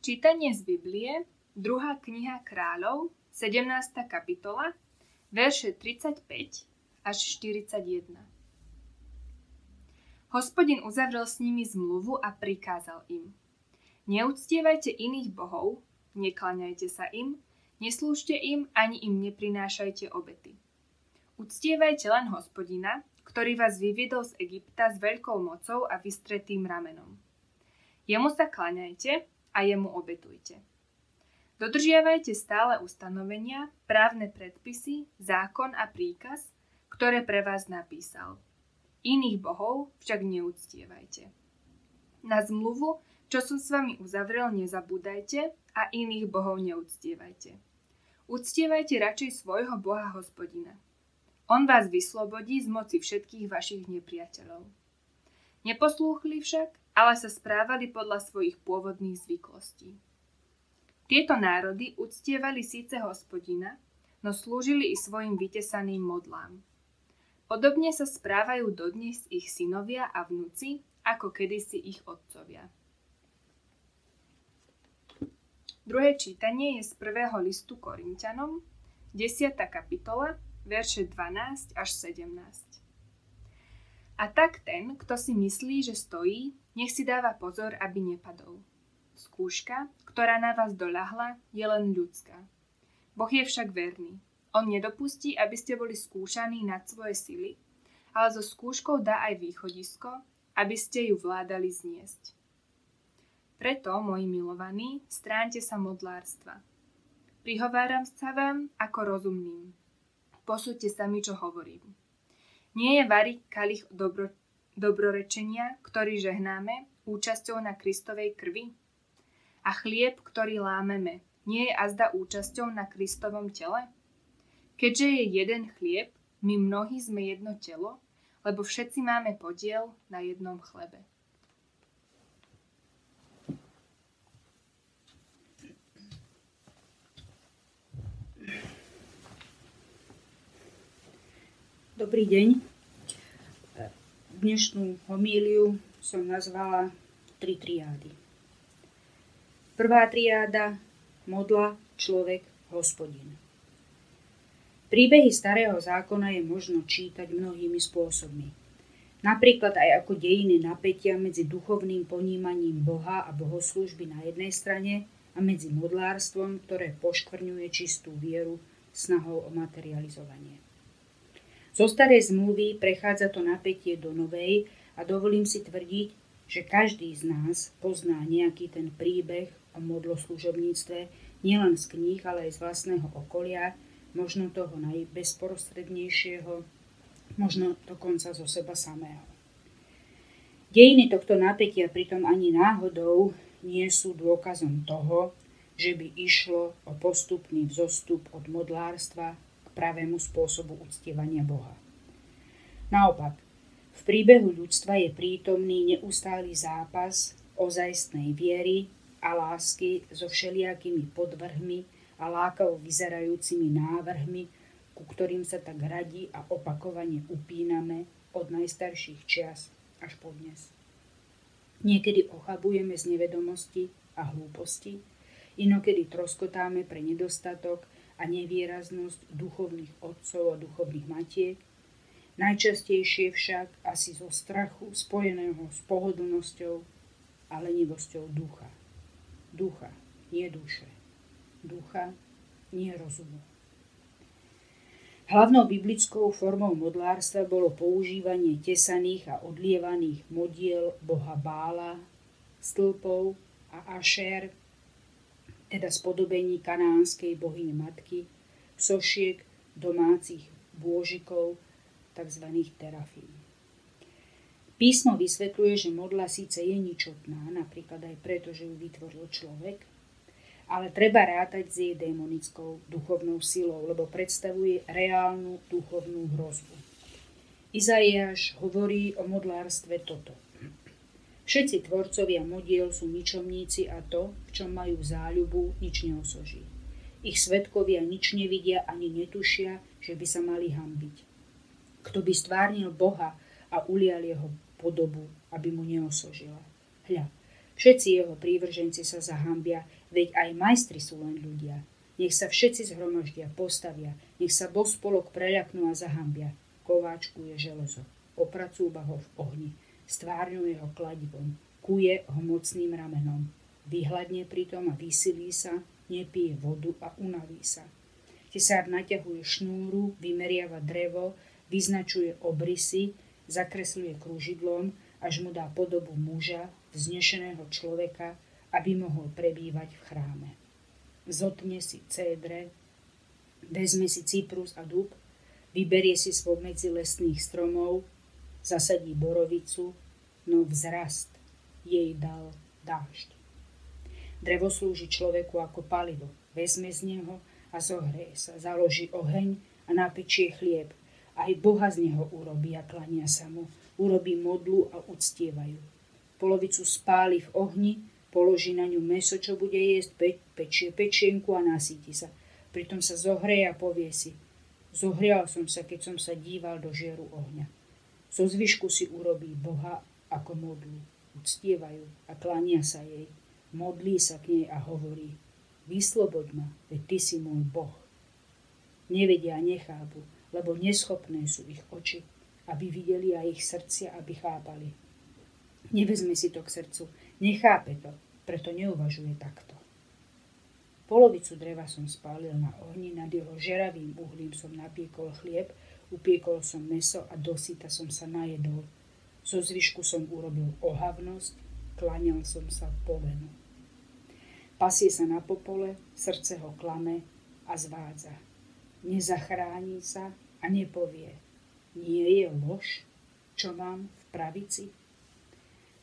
Čítanie z Biblie, druhá kniha kráľov, 17. kapitola, verše 35 až 41. Hospodin uzavrel s nimi zmluvu a prikázal im. Neúctievajte iných bohov, neklaňajte sa im, neslúžte im ani im neprinášajte obety. Uctievajte len hospodina, ktorý vás vyviedol z Egypta s veľkou mocou a vystretým ramenom. Jemu sa klaňajte a jemu obetujte. Dodržiavajte stále ustanovenia, právne predpisy, zákon a príkaz, ktoré pre vás napísal. Iných bohov však neúctievajte. Na zmluvu, čo som s vami uzavrel, nezabúdajte a iných bohov neúctievajte. Uctievajte radšej svojho Boha hospodina. On vás vyslobodí z moci všetkých vašich nepriateľov. Neposlúchli však ale sa správali podľa svojich pôvodných zvyklostí. Tieto národy uctievali síce hospodina, no slúžili i svojim vytesaným modlám. Podobne sa správajú dodnes ich synovia a vnúci, ako kedysi ich otcovia. Druhé čítanie je z prvého listu Korintianom, 10. kapitola, verše 12 až 17. A tak ten, kto si myslí, že stojí, nech si dáva pozor, aby nepadol. Skúška, ktorá na vás doľahla, je len ľudská. Boh je však verný. On nedopustí, aby ste boli skúšaní nad svoje sily, ale so skúškou dá aj východisko, aby ste ju vládali zniesť. Preto, moji milovaní, stránte sa modlárstva. Prihováram sa vám ako rozumným. Posúďte sa mi, čo hovorím. Nie je variť kalich dobro, dobrorečenia, ktorý žehnáme, účasťou na Kristovej krvi? A chlieb, ktorý lámeme, nie je azda účasťou na Kristovom tele? Keďže je jeden chlieb, my mnohí sme jedno telo, lebo všetci máme podiel na jednom chlebe. Dobrý deň. Dnešnú homíliu som nazvala tri triády. Prvá triáda modla, človek, hospodin. Príbehy starého zákona je možno čítať mnohými spôsobmi. Napríklad aj ako dejiny napätia medzi duchovným ponímaním Boha a bohoslúžby na jednej strane a medzi modlárstvom, ktoré poškvrňuje čistú vieru snahou o materializovanie. Zo starej zmluvy prechádza to napätie do novej a dovolím si tvrdiť, že každý z nás pozná nejaký ten príbeh o modloslužobníctve nielen z kníh, ale aj z vlastného okolia, možno toho najbezprostrednejšieho, možno dokonca zo seba samého. Dejiny tohto napätia pritom ani náhodou nie sú dôkazom toho, že by išlo o postupný vzostup od modlárstva pravému spôsobu uctievania Boha. Naopak, v príbehu ľudstva je prítomný neustály zápas ozajstnej viery a lásky so všelijakými podvrhmi a lákavo vyzerajúcimi návrhmi, ku ktorým sa tak radi a opakovane upíname od najstarších čias až po dnes. Niekedy ochabujeme z nevedomosti a hlúposti, inokedy troskotáme pre nedostatok a nevýraznosť duchovných otcov a duchovných matiek, najčastejšie však asi zo strachu spojeného s pohodlnosťou a lenivosťou ducha. Ducha, nie duše. Ducha, nie rozumu. Hlavnou biblickou formou modlárstva bolo používanie tesaných a odlievaných modiel boha Bála, stĺpov a Ašer, teda spodobení kanánskej bohyne matky, sošiek domácich bôžikov, tzv. terafín. Písmo vysvetľuje, že modla síce je ničotná, napríklad aj preto, že ju vytvoril človek, ale treba rátať s jej démonickou duchovnou silou, lebo predstavuje reálnu duchovnú hrozbu. Izaiáš hovorí o modlárstve toto – Všetci tvorcovia modiel sú ničomníci a to, v čom majú záľubu, nič neosoží. Ich svetkovia nič nevidia ani netušia, že by sa mali hambiť. Kto by stvárnil Boha a ulial jeho podobu, aby mu neosožila. Hľa, Všetci jeho prívrženci sa zahambia, veď aj majstri sú len ľudia. Nech sa všetci zhromaždia, postavia, nech sa bospolok preľaknú a zahambia. Kováčku je železo, opracúva ho v ohni, stvárňuje ho kladivom, kuje ho mocným ramenom. Vyhľadne pritom a vysilí sa, nepije vodu a unaví sa. Tesár naťahuje šnúru, vymeriava drevo, vyznačuje obrysy, zakresľuje krúžidlom, až mu dá podobu muža, vznešeného človeka, aby mohol prebývať v chráme. Zotne si cédre, vezme si cyprus a dub, vyberie si spomedzi lesných stromov, zasadí borovicu, no vzrast jej dal dážď. Drevo slúži človeku ako palivo. Vezme z neho a zohreje sa, založí oheň a napečie chlieb. Aj Boha z neho urobí a klania sa mu. Urobí modlu a uctievajú polovicu spáli v ohni, položí na ňu meso, čo bude jesť, pe- pečie pečienku a nasíti sa. Pritom sa zohreje a povie si, zohrial som sa, keď som sa díval do žieru ohňa. Zo zvyšku si urobí Boha ako modlu. Uctievajú a klania sa jej. Modlí sa k nej a hovorí, vysloboď ma, veď ty si môj Boh. Nevedia a nechápu, lebo neschopné sú ich oči, aby videli a ich srdcia, aby chápali. Nevezme si to k srdcu, nechápe to, preto neuvažuje takto. Polovicu dreva som spálil na ohni, nad jeho žeravým uhlím som napiekol chlieb, upiekol som meso a dosyta som sa najedol. Zo zvyšku som urobil ohavnosť, klaňal som sa po venu. Pasie sa na popole, srdce ho klame a zvádza. Nezachráni sa a nepovie. Nie je lož, čo mám v pravici?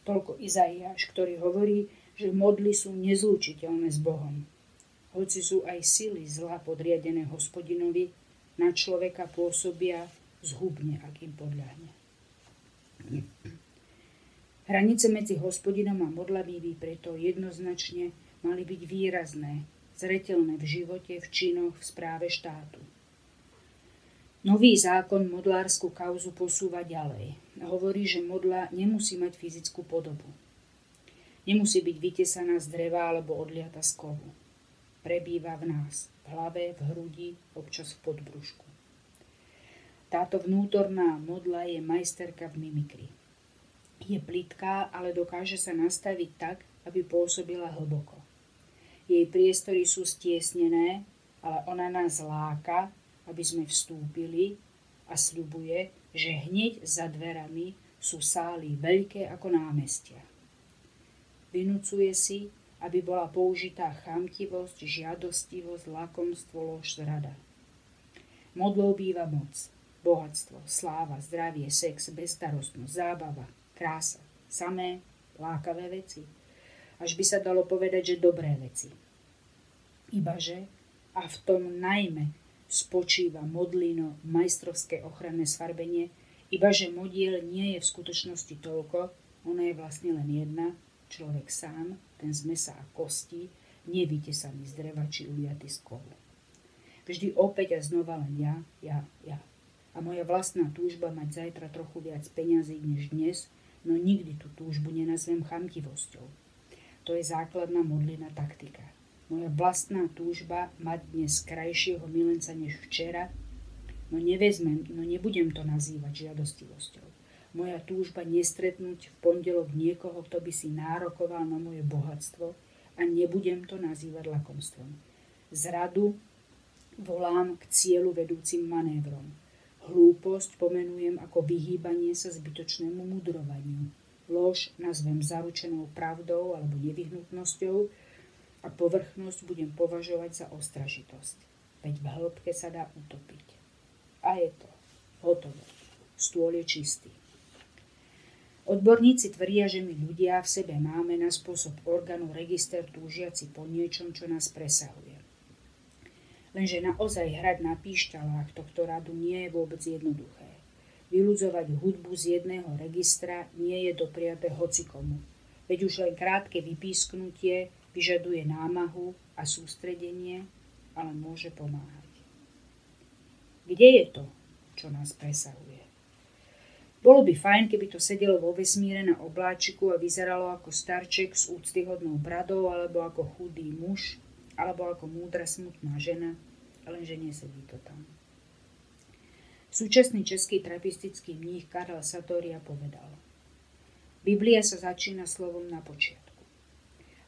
Toľko Izaiáš, ktorý hovorí, že modly sú nezlučiteľné s Bohom. Hoci sú aj sily zla podriadené hospodinovi, na človeka pôsobia zhubne, ak im podľahne. Hranice medzi hospodinom a modlami by preto jednoznačne mali byť výrazné, zretelné v živote, v činoch, v správe štátu. Nový zákon modlárskú kauzu posúva ďalej. Hovorí, že modla nemusí mať fyzickú podobu. Nemusí byť vytesaná z dreva alebo odliata z kovu. Prebýva v nás, v hlave, v hrudi, občas v podbrušku. Táto vnútorná modla je majsterka v mimikry. Je plitká, ale dokáže sa nastaviť tak, aby pôsobila hlboko. Jej priestory sú stiesnené, ale ona nás láka aby sme vstúpili a sľubuje, že hneď za dverami sú sály veľké ako námestia. Vynúcuje si, aby bola použitá chamtivosť, žiadostivosť, lakomstvo, lož, zrada. Modlou býva moc, bohatstvo, sláva, zdravie, sex, bezstarostnosť, zábava, krása, samé lákavé veci. Až by sa dalo povedať, že dobré veci. Ibaže, a v tom najmä spočíva modlino, majstrovské ochranné sfarbenie, iba že modiel nie je v skutočnosti toľko, ona je vlastne len jedna, človek sám, ten z mesa a kostí, nevytesaný z dreva či uliaty z kovu. Vždy opäť a znova len ja, ja, ja. A moja vlastná túžba mať zajtra trochu viac peňazí než dnes, no nikdy tú túžbu nenazvem chamtivosťou. To je základná modlina taktika. Moja vlastná túžba mať dnes krajšieho milenca než včera, no nevezmem, no nebudem to nazývať žiadostivosťou. Moja túžba nestretnúť v pondelok niekoho, kto by si nárokoval na moje bohatstvo a nebudem to nazývať lakomstvom. Zradu volám k cieľu vedúcim manévrom. Hlúposť pomenujem ako vyhýbanie sa zbytočnému mudrovaniu. Lož nazvem zaručenou pravdou alebo nevyhnutnosťou, a povrchnosť budem považovať za ostražitosť. Veď v hĺbke sa dá utopiť. A je to. Hotovo. Stôl je čistý. Odborníci tvrdia, že my ľudia v sebe máme na spôsob orgánu register túžiaci po niečom, čo nás presahuje. Lenže naozaj hrať na píšťalách tohto radu nie je vôbec jednoduché. Vyludzovať hudbu z jedného registra nie je dopriaté hocikomu. Veď už len krátke vypísknutie Vyžaduje námahu a sústredenie, ale môže pomáhať. Kde je to, čo nás presahuje? Bolo by fajn, keby to sedelo vo vesmíre na obláčiku a vyzeralo ako starček s úctyhodnou bradou, alebo ako chudý muž, alebo ako múdra smutná žena, lenže nesedí to tam. Súčasný český trapistický mních Karel Satoria povedal Biblia sa začína slovom na počiatku.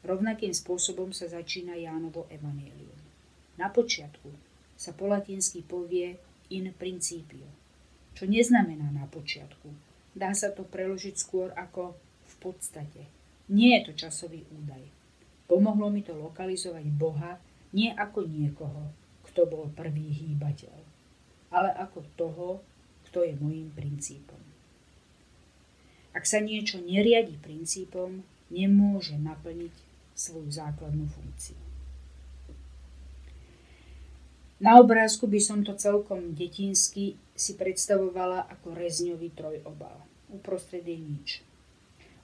Rovnakým spôsobom sa začína Jánovo evanílium. Na počiatku sa po latinsky povie in principio, čo neznamená na počiatku. Dá sa to preložiť skôr ako v podstate. Nie je to časový údaj. Pomohlo mi to lokalizovať Boha nie ako niekoho, kto bol prvý hýbateľ, ale ako toho, kto je môjim princípom. Ak sa niečo neriadi princípom, nemôže naplniť svoju základnú funkciu. Na obrázku by som to celkom detinsky si predstavovala ako rezňový trojobal. Uprostred je nič.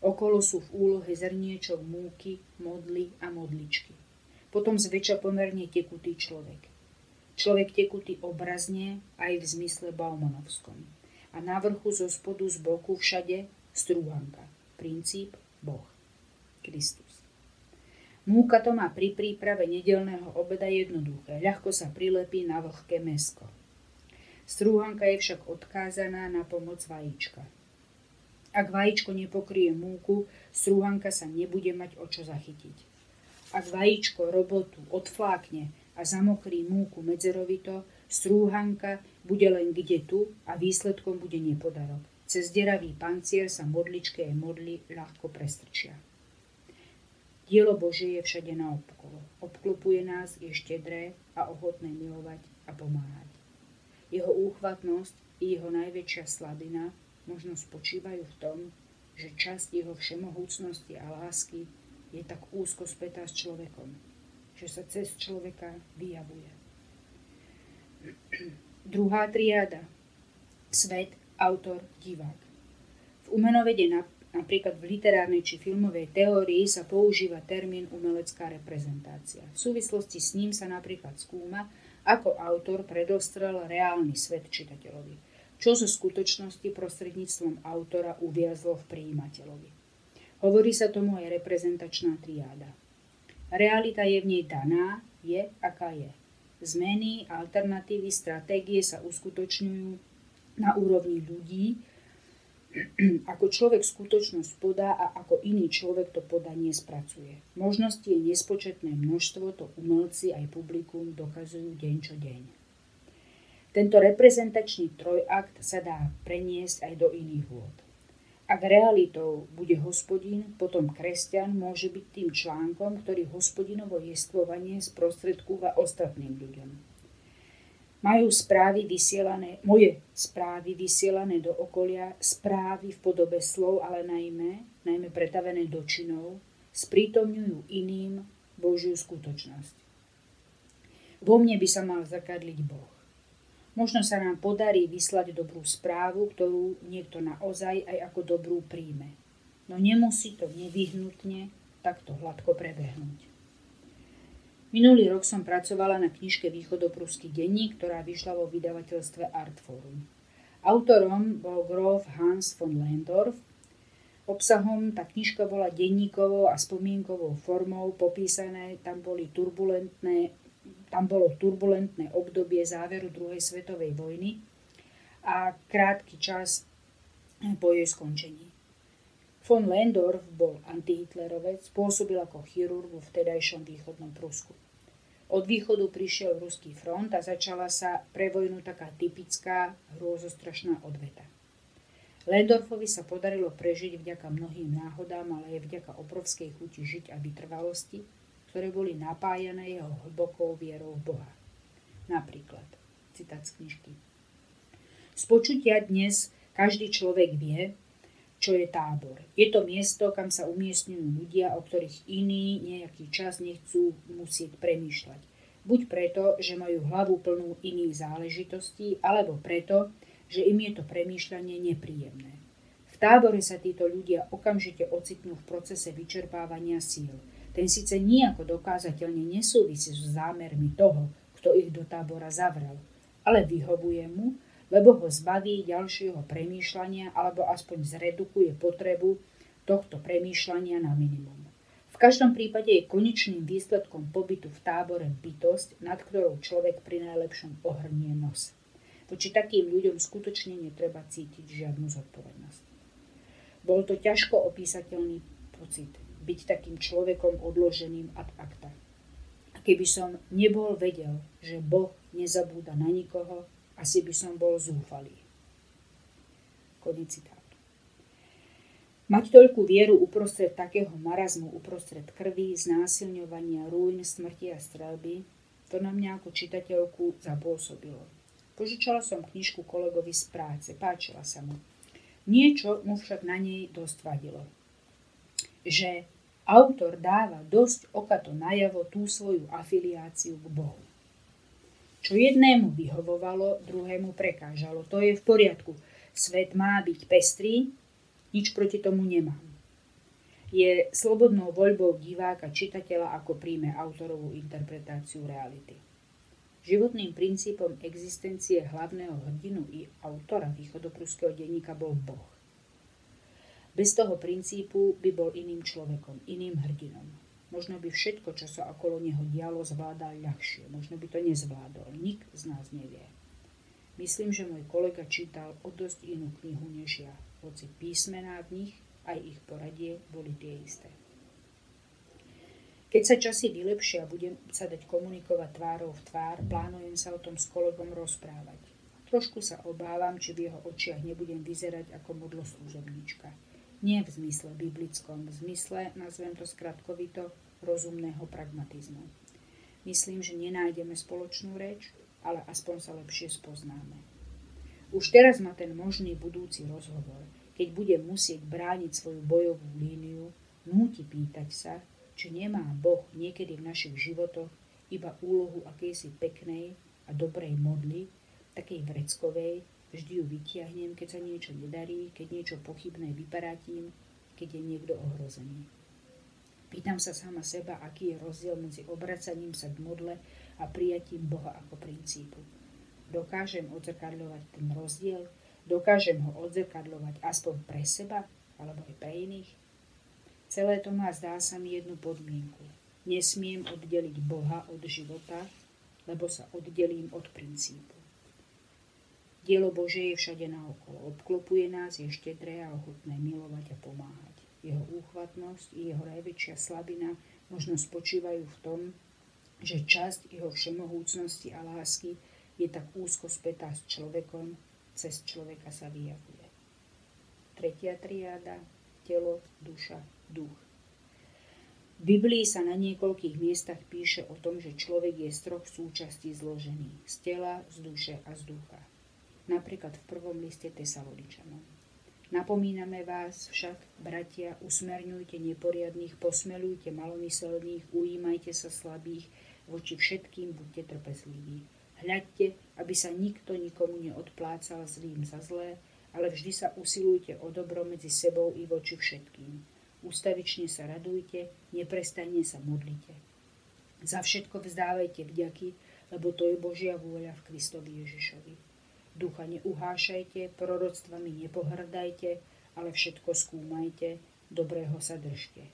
Okolo sú v úlohe zrniečok múky, modly a modličky. Potom zväčša pomerne tekutý človek. Človek tekutý obrazne aj v zmysle Baumanovskom. A na vrchu zo spodu z boku všade strúhanka. Princíp Boh. Kristus. Múka to má pri príprave nedelného obeda jednoduché. Ľahko sa prilepí na vlhké mesko. Strúhanka je však odkázaná na pomoc vajíčka. Ak vajíčko nepokrie múku, strúhanka sa nebude mať o čo zachytiť. Ak vajíčko robotu odflákne a zamokrí múku medzerovito, strúhanka bude len kde tu a výsledkom bude nepodarok. Cez deravý pancier sa modličke a modly ľahko prestrčia. Dielo Božie je všade naokolo. Obklopuje nás, je štedré a ochotné milovať a pomáhať. Jeho úchvatnosť i jeho najväčšia slabina možno spočívajú v tom, že časť jeho všemohúcnosti a lásky je tak úzko spätá s človekom, že sa cez človeka vyjavuje. Druhá triáda. Svet, autor, divák. V umenovede Napríklad v literárnej či filmovej teórii sa používa termín umelecká reprezentácia. V súvislosti s ním sa napríklad skúma, ako autor predostrel reálny svet čitateľovi, čo zo skutočnosti prostredníctvom autora uviazlo v príjimateľovi. Hovorí sa tomu aj reprezentačná triáda. Realita je v nej daná, je aká je. Zmeny, alternatívy, stratégie sa uskutočňujú na úrovni ľudí, ako človek skutočnosť podá a ako iný človek to podanie spracuje. Možnosti je nespočetné množstvo, to umelci aj publikum dokazujú deň čo deň. Tento reprezentačný trojakt sa dá preniesť aj do iných vôd. Ak realitou bude hospodín, potom kresťan môže byť tým článkom, ktorý hospodinovo jestvovanie sprostredkúva ostatným ľuďom majú správy vysielané, moje správy vysielané do okolia, správy v podobe slov, ale najmä, najmä pretavené do činov, sprítomňujú iným Božiu skutočnosť. Vo mne by sa mal zakadliť Boh. Možno sa nám podarí vyslať dobrú správu, ktorú niekto naozaj aj ako dobrú príjme. No nemusí to nevyhnutne takto hladko prebehnúť. Minulý rok som pracovala na knižke Východopruský denník, ktorá vyšla vo vydavateľstve Artforum. Autorom bol grof Hans von Lendorf. Obsahom tá knižka bola denníkovou a spomienkovou formou popísané, tam boli turbulentné tam bolo turbulentné obdobie záveru druhej svetovej vojny a krátky čas po jej skončení. Von Lendorf bol antihitlerovec, pôsobil ako chirurg vo vtedajšom východnom Prusku. Od východu prišiel ruský front a začala sa pre vojnu taká typická hrôzostrašná odveta. Lendorfovi sa podarilo prežiť vďaka mnohým náhodám, ale aj vďaka obrovskej chuti žiť a vytrvalosti, ktoré boli napájané jeho hlbokou vierou v Boha. Napríklad, citát z knižky. Z počutia dnes každý človek vie, čo je tábor. Je to miesto, kam sa umiestňujú ľudia, o ktorých iní nejaký čas nechcú musieť premýšľať. Buď preto, že majú hlavu plnú iných záležitostí, alebo preto, že im je to premýšľanie nepríjemné. V tábore sa títo ľudia okamžite ocitnú v procese vyčerpávania síl. Ten síce nejako dokázateľne nesúvisí so zámermi toho, kto ich do tábora zavrel, ale vyhovuje mu, lebo ho zbaví ďalšieho premýšľania alebo aspoň zredukuje potrebu tohto premýšľania na minimum. V každom prípade je konečným výsledkom pobytu v tábore bytosť, nad ktorou človek pri najlepšom ohrnie nos. Voči takým ľuďom skutočne netreba cítiť žiadnu zodpovednosť. Bol to ťažko opísateľný pocit, byť takým človekom odloženým ad acta. A keby som nebol vedel, že Boh nezabúda na nikoho, asi by som bol zúfalý. Konec citátu. Mať toľkú vieru uprostred takého marazmu, uprostred krvi, znásilňovania, ruín, smrti a strelby, to na mňa ako čitateľku zapôsobilo. Požičala som knižku kolegovi z práce, páčila sa mu. Niečo mu však na nej dosť vadilo. Že autor dáva dosť okato najavo tú svoju afiliáciu k Bohu. Čo jednému vyhovovalo, druhému prekážalo. To je v poriadku. Svet má byť pestrý, nič proti tomu nemám. Je slobodnou voľbou diváka, čitateľa, ako príjme autorovú interpretáciu reality. Životným princípom existencie hlavného hrdinu i autora východopruského denníka bol Boh. Bez toho princípu by bol iným človekom, iným hrdinom. Možno by všetko, čo sa okolo neho dialo, zvládal ľahšie. Možno by to nezvládol. Nik z nás nevie. Myslím, že môj kolega čítal o dosť inú knihu než ja, hoci písmená v nich aj ich poradie boli tie isté. Keď sa časy vylepšia a budem sa dať komunikovať tvárou v tvár, plánujem sa o tom s kolegom rozprávať. Trošku sa obávam, či v jeho očiach nebudem vyzerať ako modlo služobníčka. Nie v zmysle biblickom, v zmysle, nazvem to skratkovito, rozumného pragmatizmu. Myslím, že nenájdeme spoločnú reč, ale aspoň sa lepšie spoznáme. Už teraz má ten možný budúci rozhovor, keď bude musieť brániť svoju bojovú líniu, núti pýtať sa, či nemá Boh niekedy v našich životoch iba úlohu akejsi peknej a dobrej modly, takej vreckovej, Vždy ju vytiahnem, keď sa niečo nedarí, keď niečo pochybné vyparatím, keď je niekto ohrozený. Pýtam sa sama seba, aký je rozdiel medzi obracaním sa k modle a prijatím Boha ako princípu. Dokážem odzrkadľovať ten rozdiel? Dokážem ho odzrkadľovať aspoň pre seba alebo aj pre iných? Celé to má zdá sa mi jednu podmienku. Nesmiem oddeliť Boha od života, lebo sa oddelím od princípu. Dielo Bože je všade naokolo. Obklopuje nás, je štedré a ochotné milovať a pomáhať. Jeho úchvatnosť i jeho najväčšia slabina možno spočívajú v tom, že časť jeho všemohúcnosti a lásky je tak úzko spätá s človekom, cez človeka sa vyjavuje. Tretia triáda, telo, duša, duch. V Biblii sa na niekoľkých miestach píše o tom, že človek je z troch súčastí zložený. Z tela, z duše a z ducha napríklad v prvom liste Tesaloničanom. Napomíname vás však, bratia, usmerňujte neporiadných, posmelujte malomyselných, ujímajte sa slabých, voči všetkým buďte trpezliví. Hľadte, aby sa nikto nikomu neodplácal zlým za zlé, ale vždy sa usilujte o dobro medzi sebou i voči všetkým. Ústavične sa radujte, neprestajne sa modlite. Za všetko vzdávajte vďaky, lebo to je Božia vôľa v Kristovi Ježišovi. Ducha neuhášajte, proroctvami nepohrdajte, ale všetko skúmajte, dobrého sa držte.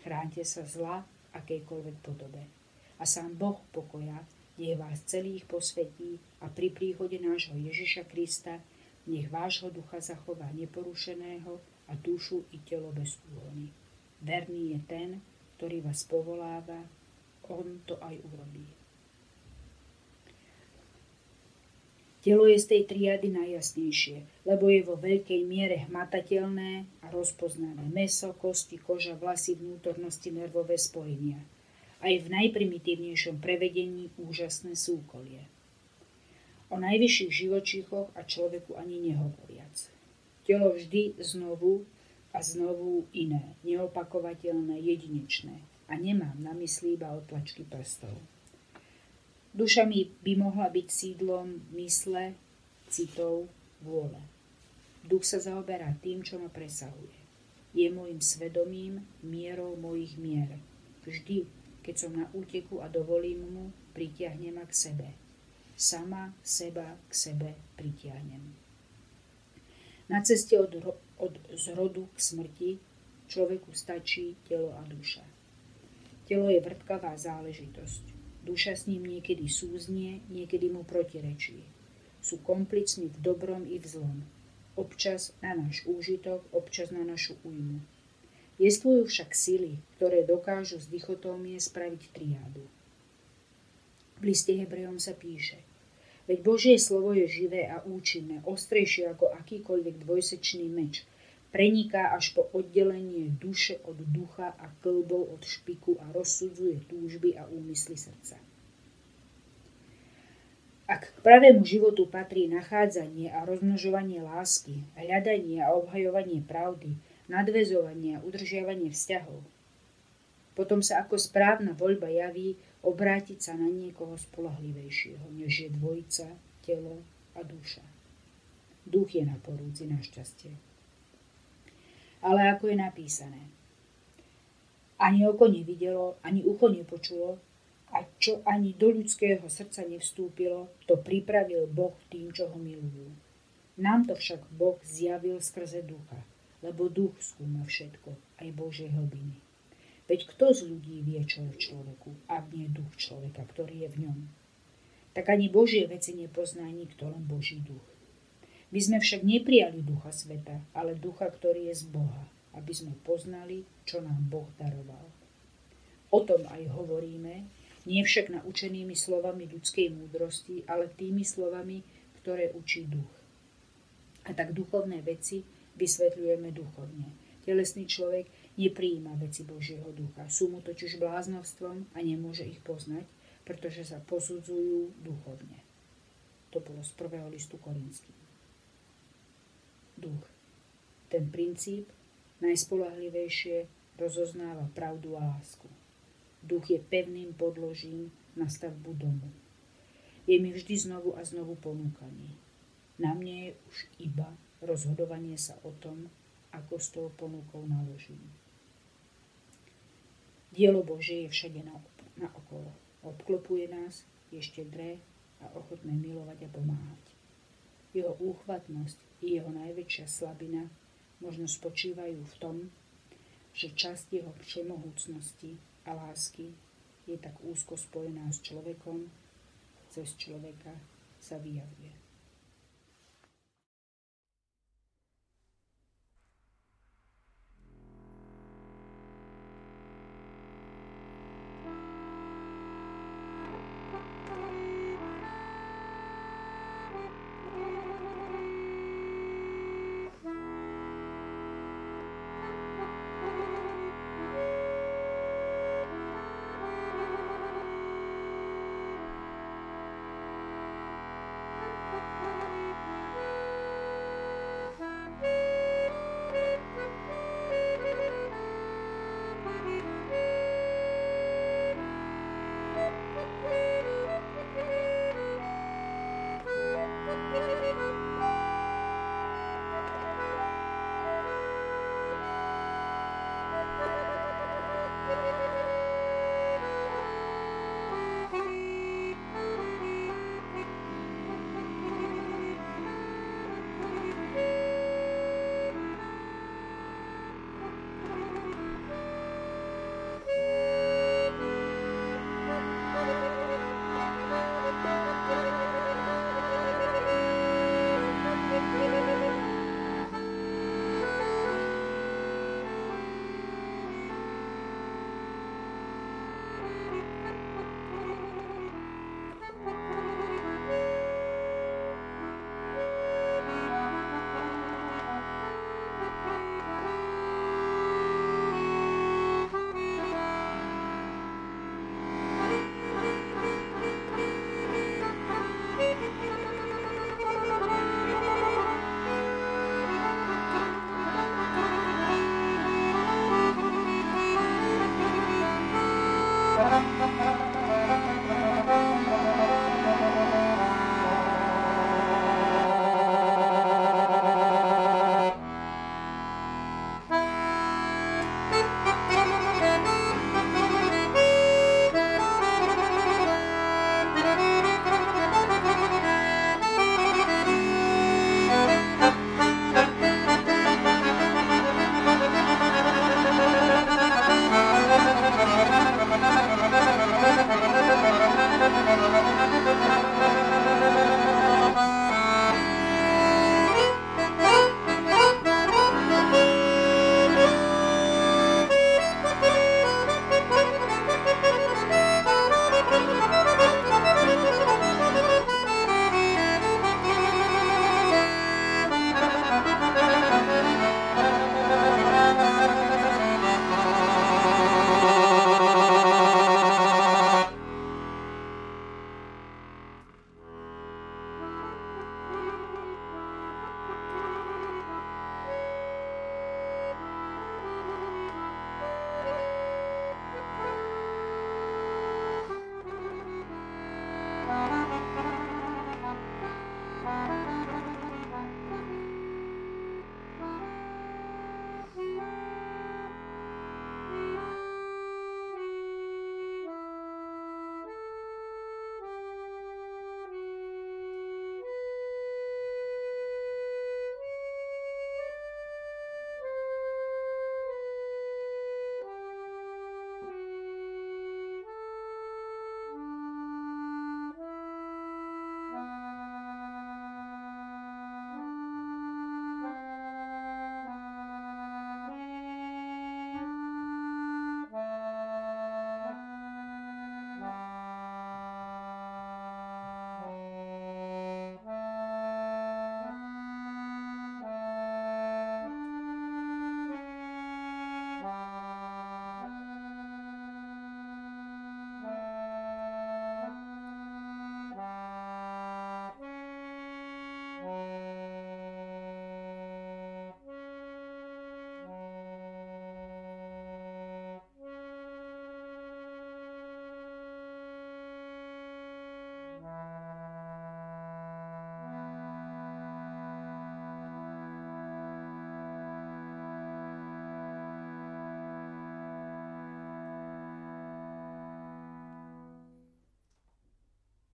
Chránte sa zla akejkoľvek podobe. A sám Boh pokoja nech vás celých posvetí a pri príchode nášho Ježiša Krista nech vášho ducha zachová neporušeného a dušu i telo bez úhony. Verný je ten, ktorý vás povoláva, on to aj urobí. Telo je z tej triady najjasnejšie, lebo je vo veľkej miere hmatateľné a rozpoznané. Meso, kosti, koža, vlasy, vnútornosti, nervové spojenia. Aj v najprimitívnejšom prevedení úžasné súkolie. O najvyšších živočíchoch a človeku ani nehovoriac. Telo vždy znovu a znovu iné, neopakovateľné, jedinečné. A nemám na mysli iba otlačky prstov. Duša mi by mohla byť sídlom mysle, citov, vôle. Duch sa zaoberá tým, čo ma presahuje. Je môjim svedomím, mierou mojich mier. Vždy, keď som na úteku a dovolím mu, pritiahne ma k sebe. sama seba k sebe pritiahnem. Na ceste od, od zrodu k smrti človeku stačí telo a duša. Telo je vrtkavá záležitosť. Duša s ním niekedy súznie, niekedy mu protirečí. Sú komplicmi v dobrom i v zlom. Občas na náš úžitok, občas na našu újmu. Jestvujú však sily, ktoré dokážu z dichotómie spraviť triádu. V liste Hebrejom sa píše Veď Božie slovo je živé a účinné, ostrejšie ako akýkoľvek dvojsečný meč. Preniká až po oddelenie duše od ducha a klbov od špiku a rozsudzuje túžby a úmysly srdca. Ak k pravému životu patrí nachádzanie a rozmnožovanie lásky, hľadanie a obhajovanie pravdy, nadvezovanie a udržiavanie vzťahov. Potom sa ako správna voľba javí obrátiť sa na niekoho spolahlivejšieho, než je dvojica, telo a duša. Duch je na porúdzi šťastie. Ale ako je napísané, ani oko nevidelo, ani ucho nepočulo, a čo ani do ľudského srdca nevstúpilo, to pripravil Boh tým, čo ho milujú. Nám to však Boh zjavil skrze ducha, lebo duch skúma všetko, aj Božie hlbiny. Veď kto z ľudí vie, čo je v človeku, ak nie duch človeka, ktorý je v ňom? Tak ani Božie veci nepozná nikto, len Boží duch. My sme však neprijali ducha sveta, ale ducha, ktorý je z Boha, aby sme poznali, čo nám Boh daroval. O tom aj hovoríme, nie však naučenými slovami ľudskej múdrosti, ale tými slovami, ktoré učí duch. A tak duchovné veci vysvetľujeme duchovne. Telesný človek nepríjima veci Božieho ducha. Sú mu totiž bláznovstvom a nemôže ich poznať, pretože sa posudzujú duchovne. To bolo z prvého listu Korinským. Duch. Ten princíp najspolahlivejšie rozoznáva pravdu a lásku. Duch je pevným podložím na stavbu domu. Je mi vždy znovu a znovu ponúkaný. Na mne je už iba rozhodovanie sa o tom, ako s tou ponukou naložím. Dielo Božie je všade na, na okolo. Obklopuje nás, je štedré a ochotné milovať a pomáhať. Jeho úchvatnosť i jeho najväčšia slabina možno spočívajú v tom, že časť jeho všemohúcnosti a lásky je tak úzko spojená s človekom, cez človeka sa vyjavuje.